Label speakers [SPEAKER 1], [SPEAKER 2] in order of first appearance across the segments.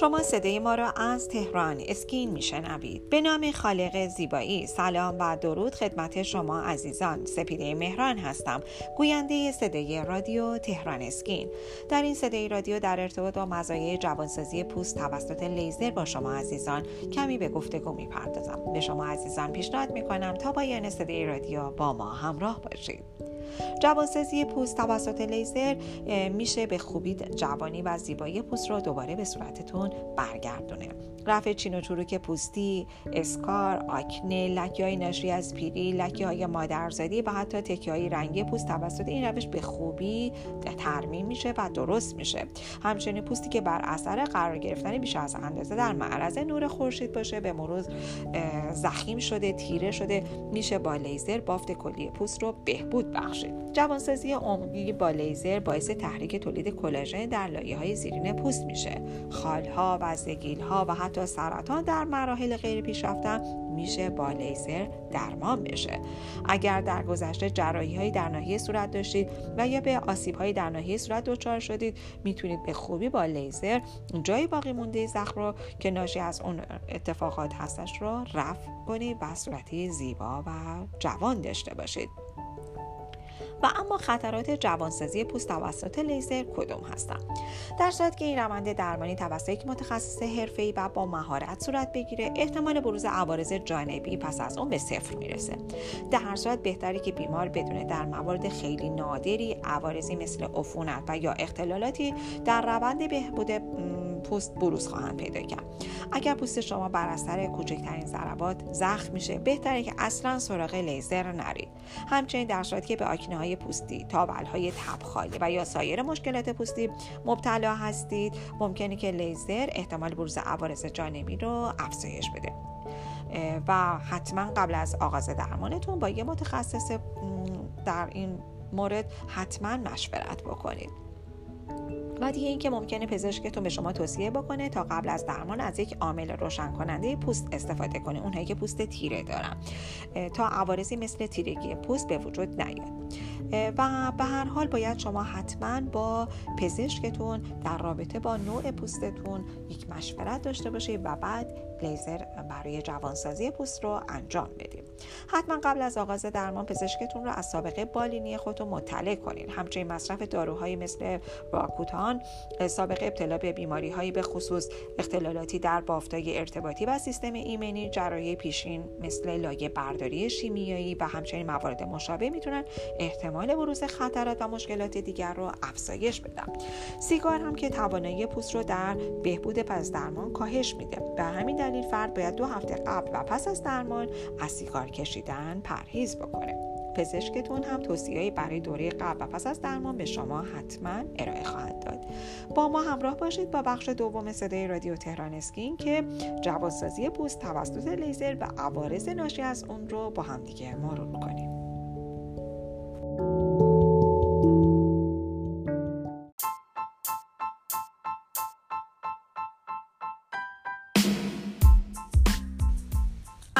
[SPEAKER 1] شما صدای ما را از تهران اسکین میشنوید. به نام خالق زیبایی. سلام و درود خدمت شما عزیزان. سپیده مهران هستم. گوینده صدای رادیو تهران اسکین. در این صدای رادیو در ارتباط با مزایای جوانسازی پوست توسط لیزر با شما عزیزان کمی به گفتگو می‌پردازم. به شما عزیزان پیشنهاد می‌کنم تا پایان صدای رادیو با ما همراه باشید. جوانسازی پوست توسط لیزر میشه به خوبی جوانی و زیبایی پوست رو دوباره به صورتتون برگردونه رفع چین و چروک پوستی، اسکار، آکنه، لکه های ناشی از پیری، لکه های مادرزادی و حتی تکه های رنگی پوست توسط این روش به خوبی ترمیم میشه و درست میشه. همچنین پوستی که بر اثر قرار گرفتن بیش از اندازه در معرض نور خورشید باشه به مرور زخیم شده، تیره شده میشه با لیزر بافت کلی پوست رو بهبود بخشید. جوانسازی عمقی با لیزر باعث تحریک تولید کلاژن در لایه های زیرین پوست میشه. خالها و ها و حتی سرطان در مراحل غیر پیشرفته میشه با لیزر درمان بشه. اگر در گذشته جراحی هایی در ناحیه صورت داشتید و یا به آسیب هایی در ناحیه صورت دچار شدید می‌تونید به خوبی با لیزر جای باقی مونده زخم رو که ناشی از اون اتفاقات هستش رو رفع کنید و صورتی زیبا و جوان داشته باشید. و اما خطرات جوانسازی پوست توسط لیزر کدوم هستند. در صورت که این روند درمانی توسط یک متخصص حرفه‌ای و با مهارت صورت بگیره احتمال بروز عوارض جانبی پس از اون به صفر می‌رسه. در هر صورت بهتری که بیمار بدونه در موارد خیلی نادری عوارضی مثل عفونت و یا اختلالاتی در روند بهبود پوست بروز خواهند پیدا کرد. اگر پوست شما بر اثر کوچکترین ضربات زخم میشه بهتره که اصلا سراغ لیزر نرید. همچنین در صورتی که به آکنه های پوستی تاول های تبخالی و یا سایر مشکلات پوستی مبتلا هستید ممکنه که لیزر احتمال بروز عوارض جانبی رو افزایش بده. و حتما قبل از آغاز درمانتون با یه متخصص در این مورد حتما مشورت بکنید. و دیگه اینکه ممکنه پزشکتون به شما توصیه بکنه تا قبل از درمان از یک عامل روشن کننده پوست استفاده کنه اونهایی که پوست تیره دارن. تا عوارضی مثل تیرگی پوست به وجود نیاد. و به هر حال باید شما حتما با پزشکتون در رابطه با نوع پوستتون یک مشورت داشته باشید و بعد لیزر برای جوانسازی پوست رو انجام بدید. حتما قبل از آغاز درمان پزشکتون رو از سابقه بالینی خودتون مطلع کنید همچنین مصرف داروهایی مثل راکوتان سابقه ابتلا به بیماری هایی به خصوص اختلالاتی در بافتای ارتباطی و سیستم ایمنی جراحی پیشین مثل لایه برداری شیمیایی و همچنین موارد مشابه می‌تونن احتمال بروز خطرات و مشکلات دیگر رو افزایش بدن. سیگار هم که توانایی پوست رو در بهبود پس درمان کاهش میده. به همین دلیل فرد باید دو هفته قبل و پس از درمان از سیگار کشیدن پرهیز بکنه. پزشکتون هم توصیه‌ای برای دوره قبل و پس از درمان به شما حتما ارائه خواهد داد. با ما همراه باشید با بخش دوم صدای رادیو تهران اسکین که جوازسازی پوست توسط لیزر و عوارض ناشی از اون رو با همدیگه مرور کنیم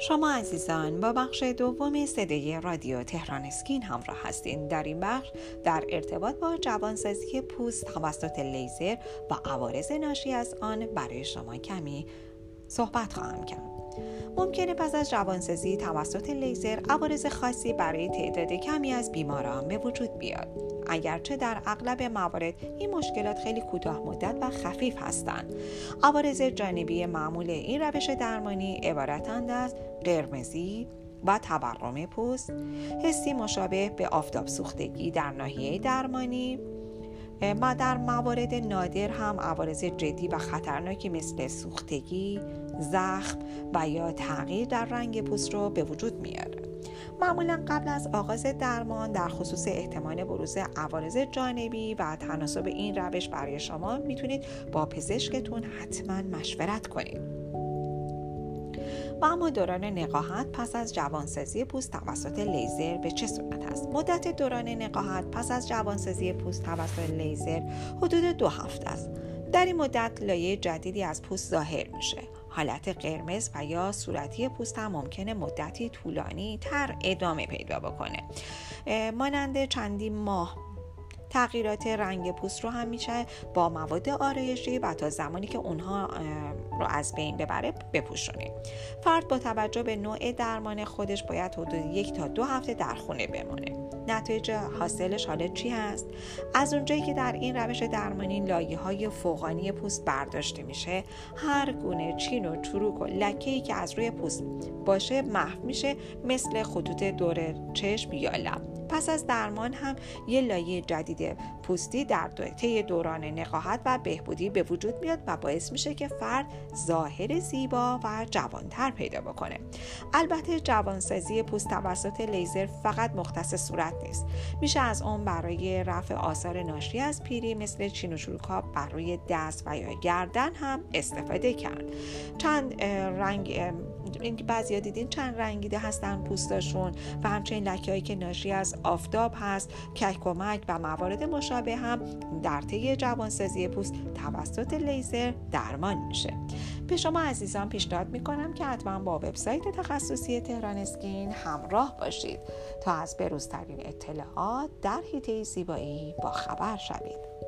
[SPEAKER 1] شما عزیزان با بخش دوم صدای رادیو تهران اسکین همراه هستید در این بخش در ارتباط با جوانسازی پوست توسط لیزر و عوارض ناشی از آن برای شما کمی صحبت خواهم کرد. ممکنه پس از جوانسازی توسط لیزر عوارض خاصی برای تعداد کمی از بیماران به وجود بیاد. اگرچه در اغلب موارد این مشکلات خیلی کوتاه مدت و خفیف هستند عوارض جانبی معمول این روش درمانی عبارتند از قرمزی و تورم پوست حسی مشابه به آفتاب سوختگی در ناحیه درمانی ما در موارد نادر هم عوارض جدی و خطرناکی مثل سوختگی، زخم و یا تغییر در رنگ پوست رو به وجود میاره. معمولا قبل از آغاز درمان در خصوص احتمال بروز عوارض جانبی و تناسب این روش برای شما می‌تونید با پزشکتون حتما مشورت کنید. و اما دوران نقاهت پس از جوانسازی پوست توسط لیزر به چه صورت است؟ مدت دوران نقاهت پس از جوانسازی پوست توسط لیزر حدود دو هفته است. در این مدت لایه جدیدی از پوست ظاهر میشه. حالت قرمز و یا صورتی پوست ممکنه مدتی طولانی تر ادامه پیدا بکنه. مانند چندین ماه تغییرات رنگ پوست رو هم میشه با مواد آرایشی و تا زمانی که اونها رو از بین ببره بپوشونیم فرد با توجه به نوع درمان خودش باید حدود یک تا دو هفته در خونه بمانه نتایج حاصلش حالا چی هست؟ از اونجایی که در این روش درمانی لایه های فوقانی پوست برداشته میشه هر گونه چین و چروک و لکه ای که از روی پوست باشه محو میشه مثل خطوط دور چشم یا لب. پس از درمان هم یه لایه جدید پوستی در طی دوران نقاهت و بهبودی به وجود میاد و باعث میشه که فرد ظاهر زیبا و جوانتر پیدا بکنه. البته جوانسازی پوست توسط لیزر فقط مختص صورت نیست. میشه از اون برای رفع آثار ناشی از پیری مثل چین و چروکا بر روی دست و یا گردن هم استفاده کرد. چند رنگ بعضی دیدین چند رنگیده هستن پوستاشون و همچنین لکه هایی که ناشی از آفتاب هست کمک و موارد مشابه هم در طی جوانسازی پوست توسط لیزر درمان میشه. به شما عزیزان پیشنهاد می‌کنم که حتما با وبسایت تخصصی تهران اسکین همراه باشید تا از بروزترین اطلاعات در حیطه زیبایی با خبر شوید.